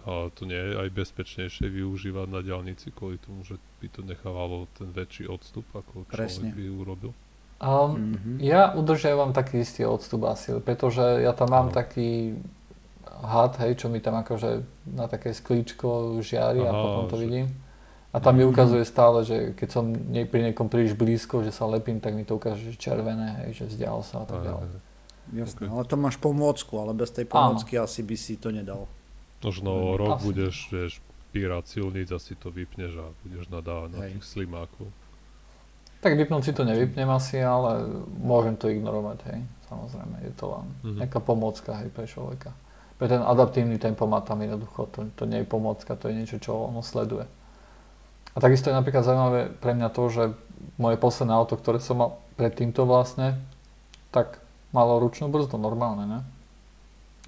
a to nie je aj bezpečnejšie využívať na diálnici kvôli tomu, že by to nechávalo ten väčší odstup, ako Presne. človek by urobil. Um, Mhm. Ja udržiavam taký istý odstup asi, pretože ja tam mám No. taký had, hej, čo mi tam akože na také sklíčko žiari a Aha, potom to že- vidím. A tam mi Mhm. ukazuje stále, že keď som nie, pri niekom príliš blízko, že sa lepím, tak mi to ukáže, že červené, hej, že vzdial sa a tak ďalej. Jasné, ale to máš pomôcku, ale bez tej pomôcky asi by si to nedal. Možno Mm, rok asi. budeš, vieš, pírať silnic a si to vypneš a budeš nadávať na tých slimákov. Tak vypnúť si to nevypnem asi, ale môžem to ignorovať, hej. Samozrejme, je to len Mhm. nejaká pomocka, hej, pre človeka. Pre ten adaptívny tempomat tam jednoducho, to, to nie je pomocka, to je niečo, čo ono sleduje. A takisto je napríklad zaujímavé pre mňa to, že moje posledné auto, ktoré som mal pred týmto vlastne, tak malo ručnú brzdu, normálne, ne?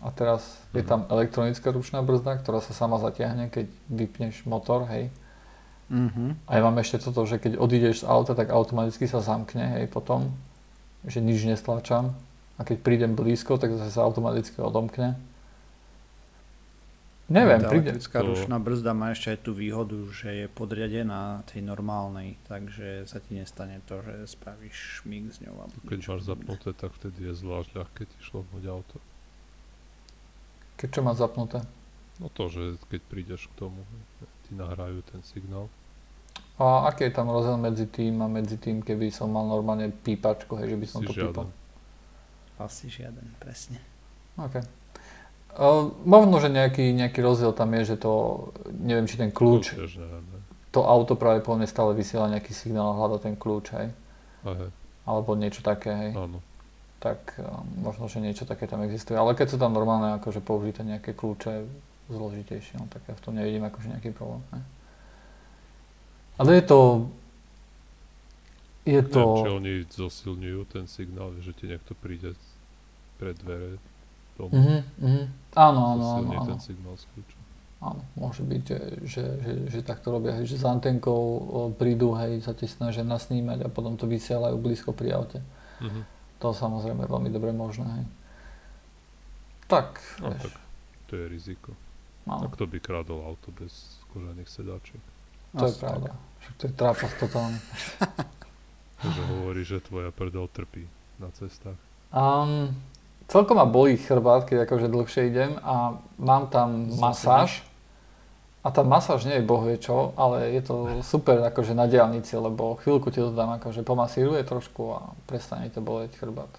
A teraz je Mhm. tam elektronická ručná brzda, ktorá sa sama zatiahne, keď vypneš motor, hej. Mhm. A ja mám ešte toto, že keď odídeš z auta, tak automaticky sa zamkne, hej, potom, že nič nestlačam. A keď prídem blízko, tak zase sa automaticky odomkne. Neviem, Tá príde... elektrická To- ručná brzda má ešte aj tú výhodu, že je podriadená tej normálnej, takže sa ti nestane to, že spravíš šmík s ňou. Keď máš zapnuté, tak vtedy je zvlášť ľahké ti šlopnúť auto. Keď čo má zapnuté. No to, že keď prídeš k tomu, ti nahrajú ten signál. A aký je tam rozdiel medzi tým a medzi tým, keby som mal normálne pípačku, hej, že by som Si to pípal? žiaden. Asi žiaden, presne. OK. Uh, možno, že nejaký, nejaký rozdiel tam je, že to, neviem, či ten kľúč, ne? to auto práve po mne stále vysiela nejaký signál a hľada ten kľúč, hej. A hej, Alebo niečo také, hej. áno. tak um, možno, že niečo také tam existuje. Ale keď sú tam normálne akože použité nejaké kľúče zložitejšie, no, tak ja v tom nevidím akože nejaký problém. Ne? Ale je to... Je To... Neviem, či oni zosilňujú ten signál, že ti niekto príde pred dvere domu. Mhm, mhm. Áno, áno, áno, áno. ten signál z kľúča. áno. Môže byť, že, že, že, že takto robia, hej, že s antenkou prídu, hej, sa ti snažia nasnímať a potom to vysielajú blízko pri aute. Mhm. To samozrejme veľmi dobre možné, hej. Tak, No vieš, tak to je riziko. áno. A kto by krádol auto bez kožených sedačiek? To je pravda. Však to je trápas totálny. Takže [laughs] hovorí, že tvoja prdel trpí na cestách. Um, celkom ma bolí chrbát, keď akože dlhšie idem a mám tam Zase masáž. A tá masáž nie je bohvie čo, ale je to super akože na diálnici, lebo chvíľku ti to tam akože pomasíruje trošku a prestane to boleť chrbát.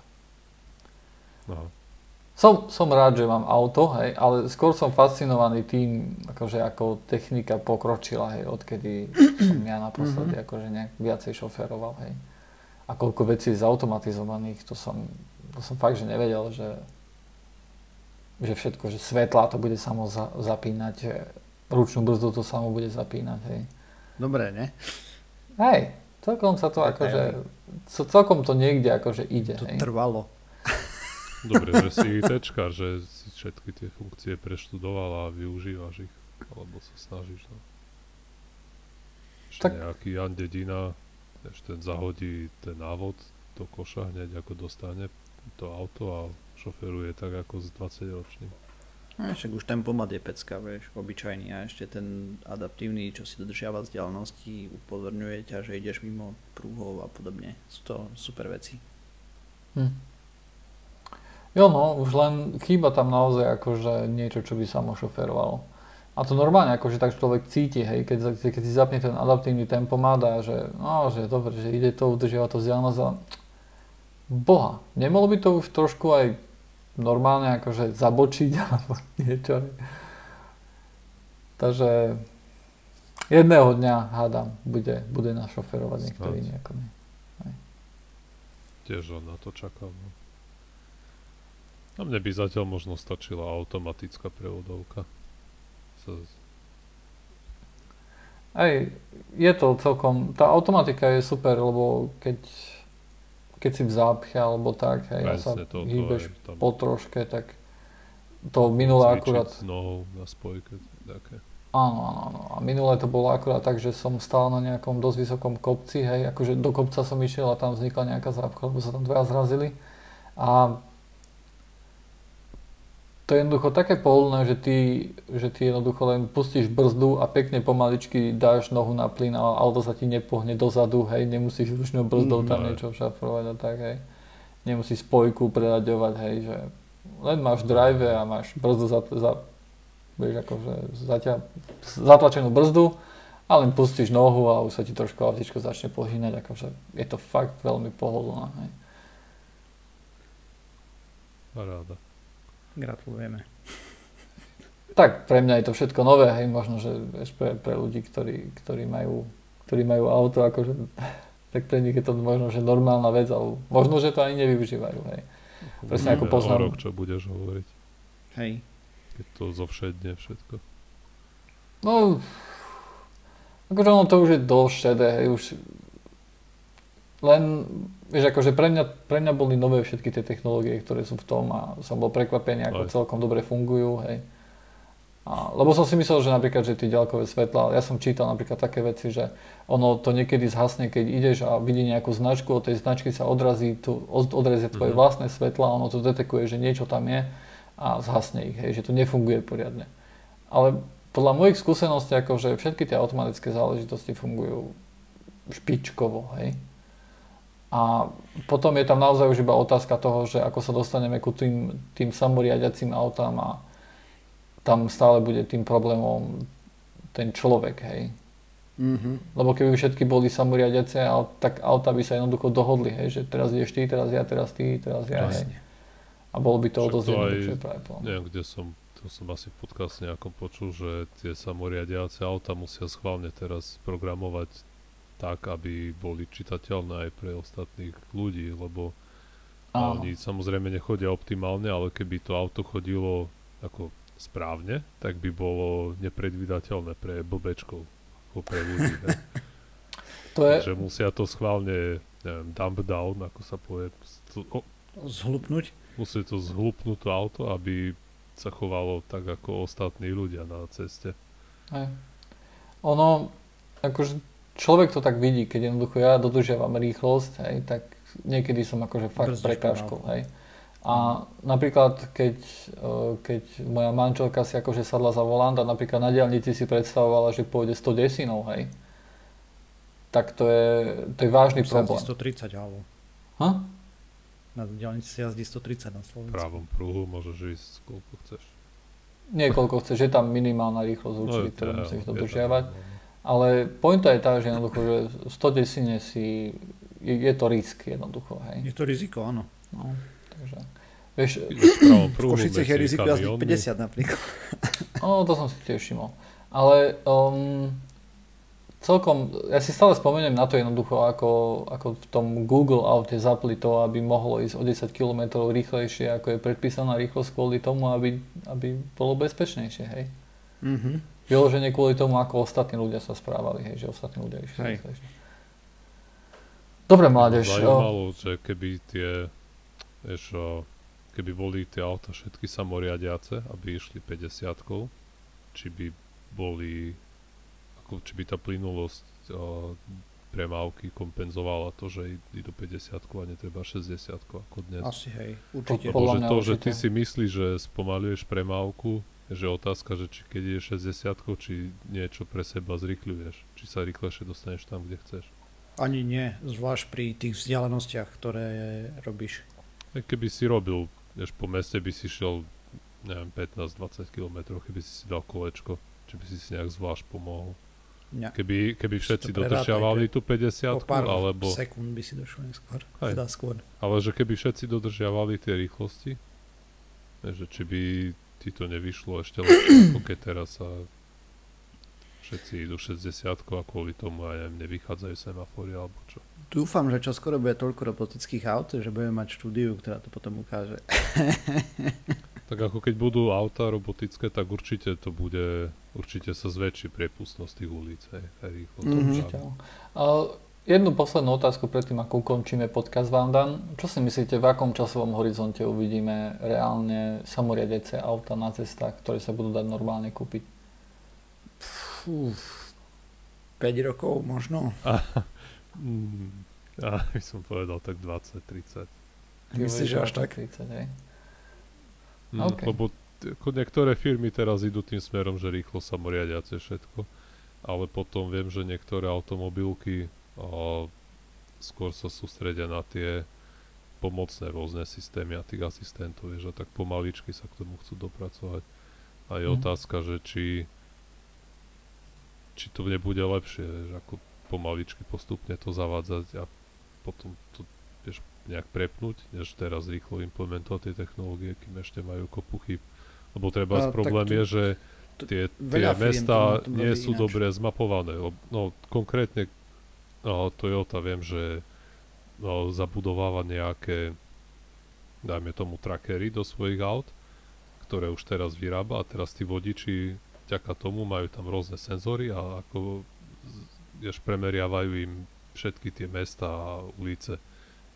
Aha. Som, som rád, že mám auto, hej, ale skôr som fascinovaný tým, akože ako technika pokročila, hej, odkedy som ja naposledy akože nejak viacej šoféroval, hej. A koľko vecí je zautomatizovaných, to som, som fakt, že nevedel, že, že všetko, že svetla to bude samo za, zapínať, že ručnú brzdu to samo bude zapínať, hej. Dobre, ne? Hej, celkom sa to akože, co- celkom to niekde akože ide, To hej. trvalo. Dobre, že si ITčkar, že si všetky tie funkcie preštudoval a využívaš ich. Alebo sa snažíš. No. Ešte Tak- nejaký Jan Dedina, vieš, ten zahodí ten návod do koša hneď ako dostane to auto a šoferuje tak ako s 20 ročným. No, však už tempomat je pecka, vieš, obyčajný a ešte ten adaptívny, čo si dodržiava vzdialenosti, upozorňuje ťa, že ideš mimo prúhov a podobne. Sú to super veci. Hm. Jo no, už len chýba tam naozaj akože niečo, čo by samo šoferovalo. A to normálne akože tak človek cíti, hej, keď, keď si zapne ten adaptívny tempomat a že, no, že dobre, že ide to, udržiava to vzdialenosť, ale boha, nemalo by to už trošku aj normálne akože zabočiť [laughs] alebo niečo. Takže jedného dňa, hádam, bude, bude našoferovať niektorý nejako. Tiež na to čakal. No. A mne by zatiaľ možno stačila automatická prevodovka. Hej, je to celkom, tá automatika je super, lebo keď, keď si v zápche alebo tak, hej, a sa Presne to, hýbeš tam po troške, tak to minulé akurát, nohou na spojke, také. áno, áno, áno, a minulé to bolo akurát tak, že som stál na nejakom dosť vysokom kopci, hej, akože do kopca som išiel a tam vznikla nejaká zápcha, lebo sa tam dvaja zrazili a to je jednoducho také pohodlné, že ty, že ty jednoducho len pustíš brzdu a pekne pomaličky dáš nohu na plyn a auto sa ti nepohne dozadu, hej, nemusíš ručnou brzdou tam Mhm. niečo šafrovať a tak, hej. Nemusíš spojku preraďovať, hej, že len máš drive a máš brzdu za, za vieš, akože zaťa, zatlačenú brzdu a len pustíš nohu a už sa ti trošku autičko začne pohýnať, akože je to fakt veľmi pohodlné, hej. Paráda. Gratulujeme. Tak, pre mňa je to všetko nové, hej, možno, že vieš, pre, pre ľudí, ktorí, ktorí, majú, ktorí majú auto, akože, tak pre nich je to možno, že normálna vec, ale možno, že to ani nevyužívajú, hej. Presne ako poznám. O rok, čo budeš hovoriť, Hej. keď to zovšedne všetko. No, akože ono to už je dosť šedé, hej, už len, vieš, akože pre mňa, pre mňa boli nové všetky tie technológie, ktoré sú v tom a som bol prekvapený, ako Aj. celkom dobre fungujú, hej. A, lebo som si myslel, že napríklad, že tie ďalkové svetla, ja som čítal napríklad také veci, že ono to niekedy zhasne, keď ideš a vidí nejakú značku, od tej značky sa odrazí, tu, od- odrezie tvoje Mhm. vlastné svetla, ono to detekuje, že niečo tam je a zhasne ich, hej, že to nefunguje poriadne. Ale podľa mojich skúseností, akože všetky tie automatické záležitosti fungujú špičkovo, hej. A potom je tam naozaj už iba otázka toho, že ako sa dostaneme ku tým, tým samoriadiacím autám a tam stále bude tým problémom ten človek, hej. Mhm. Lebo keby všetky boli samoriadiace, ale tak auta by sa jednoducho dohodli, hej, že teraz ideš ty, teraz ja, teraz ty, teraz ja, hej. A bolo by to o dosť jednoduchšie práve. Neviem, kde som, to som asi v podcaste nejakom počul, že tie samoriadiace auta musia schválne teraz programovať tak, aby boli čitateľné aj pre ostatných ľudí, lebo Áno. oni samozrejme nechodia optimálne, ale keby to auto chodilo ako správne, tak by bolo nepredvídateľné pre blbečkov, ako pre ľudí. [laughs] hej. To je, Takže musia to schválne, neviem, dump down, ako sa povie, to, o, Zhlupnúť. musí to zhlupnúť to auto, aby sa chovalo tak ako ostatní ľudia na ceste. Hej. Ono, akože človek to tak vidí, keď jednoducho ja dodržiavam rýchlosť, hej, tak niekedy som akože fakt Brzdíš prekážkou, pomalu. hej. A napríklad, keď, e, keď moja manželka si akože sadla za volant a napríklad na diálnici si predstavovala, že pôjde 100 desínov, hej, tak to je, to je vážny Sa problém. 130 alebo Ha? na diálnici sa jazdí 130 na V Slovensku. pravom pruhu môžeš ísť koľko chceš. Nie koľko chceš, je tam minimálna rýchlosť určite, ktorú ja, musíš je tam dodržiavať. normálne. Ale pointa je tá, že jednoducho, že 100 desine si, je, je to risk jednoducho, hej. Je to riziko, áno. No, takže, vieš, v Košicech je riziko jazdiť kamiónmi. 50 napríklad. [laughs] no, to som si tiež všimol. Ale um, celkom, ja si stále spomeniem na to jednoducho, ako, ako v tom Google aute zapli to, aby mohlo ísť o 10 km rýchlejšie, ako je predpísaná rýchlosť kvôli tomu, aby, aby bolo bezpečnejšie, hej. Mhm. Vyloženie kvôli tomu, ako ostatní ľudia sa správali, hej, že ostatní ľudia išli Hej. rýchlejšie. Dobre, mládež. o, Zajímalo, že keby tie, vieš, o, keby boli tie auta všetky samoriadiace, aby išli 50 či by boli, ako, či by tá plynulosť o, premávky kompenzovala to, že idú 50 a netreba 60 ako dnes. Asi hej, určite. Lebo že to, že určite. ty si myslíš, že spomaluješ premávku, že otázka, že či keď je 60 či niečo pre seba zrýchľuješ, či sa rýchlejšie dostaneš tam, kde chceš. Ani nie, zvlášť pri tých vzdialenostiach, ktoré robíš. Aj keby si robil, vieš, po meste by si šiel, neviem, 15-20 km, keby si si dal kolečko, či by si si nejak zvlášť pomohol. Nie. Keby, keby všetci dodržiavali tú 50 Po pár alebo, sekúnd by si došlo neskôr. Hej. Teda skôr. ale že keby všetci dodržiavali tie rýchlosti, že či by ti to nevyšlo ešte lepšie, ako keď teraz sa všetci idú 60 a kvôli tomu aj neviem, nevychádzajú semafory alebo čo. Dúfam, že čoskoro bude toľko robotických aut, že budeme mať štúdiu, ktorá to potom ukáže. [laughs] Tak ako keď budú auta robotické, tak určite to bude, určite sa zväčší priepustnosť tých ulic, hej, aj rýchlo. Určite, áno. A Jednu poslednú otázku predtým, ako ukončíme podcast vám dám. Čo si myslíte, v akom časovom horizonte uvidíme reálne samoriadece auta na cestách, ktoré sa budú dať normálne kúpiť? Fú, 5 rokov možno. A, mm, ja by som povedal tak 20-30. Myslíš, že až tak? 30, hej? Mm, OK. Lebo niektoré firmy teraz idú tým smerom, že rýchlo samoriadiace všetko. Ale potom viem, že niektoré automobilky a skôr sa sústredia na tie pomocné rôzne systémy a tých asistentov, vieš, a tak pomaličky sa k tomu chcú dopracovať. A je Mhm. otázka, že či či to nebude lepšie, vieš, ako pomaličky postupne to zavádzať a potom to vieš, nejak prepnúť, než teraz rýchlo implementovať tie technológie, kým ešte majú kopu chyb. Lebo treba A, problém tu- je, že tie, tie mesta nie sú ináč. dobre zmapované. No konkrétne no, Toyota viem, že no, zabudováva nejaké dajme tomu trackery do svojich aut, ktoré už teraz vyrába a teraz tí vodiči vďaka tomu majú tam rôzne senzory a ako vieš, premeriavajú im všetky tie mesta a ulice,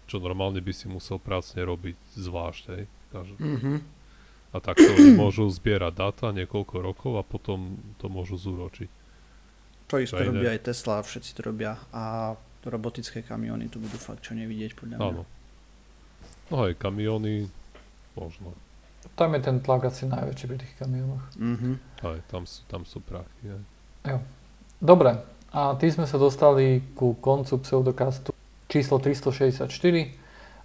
čo normálne by si musel prácne robiť zvlášť, hej. Každ- Mhm. a takto môžu zbierať dáta niekoľko rokov a potom to môžu zúročiť. To isté To je robia iné. aj Tesla, všetci to robia. A robotické kamiony tu budú fakt čo nevidieť podľa mňa. Áno. No aj kamióny, možno. Tam je ten tlak asi najväčší pri tých kamionoch. Mhm. Aj tam sú, tam sú prachy. Aj. Dobre, a tým sme sa dostali ku koncu pseudokastu číslo 364.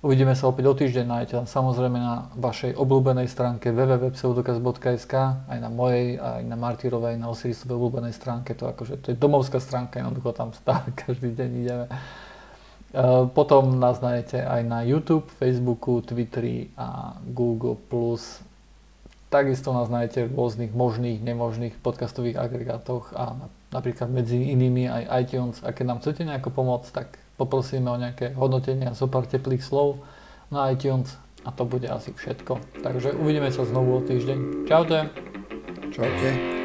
Uvidíme sa opäť o týždeň, nájdete tam samozrejme na vašej obľúbenej stránke www.pseudokast.sk aj na mojej, aj na Martyrovej, na Osirisovej obľúbenej stránke. To, akože, to je domovská stránka, jednoducho tam stále [laughs] každý deň ideme. E, Potom nás nájdete aj na YouTube, Facebooku, Twitteri a Google+. Takisto nás nájdete v rôznych možných, nemožných podcastových agregátoch a napríklad medzi inými aj iTunes. A keď nám chcete nejako pomôcť, tak poprosíme o nejaké hodnotenie a zo pár teplých slov na iTunes a to bude asi všetko. Takže uvidíme sa znovu o týždeň. Čaute. Čaute.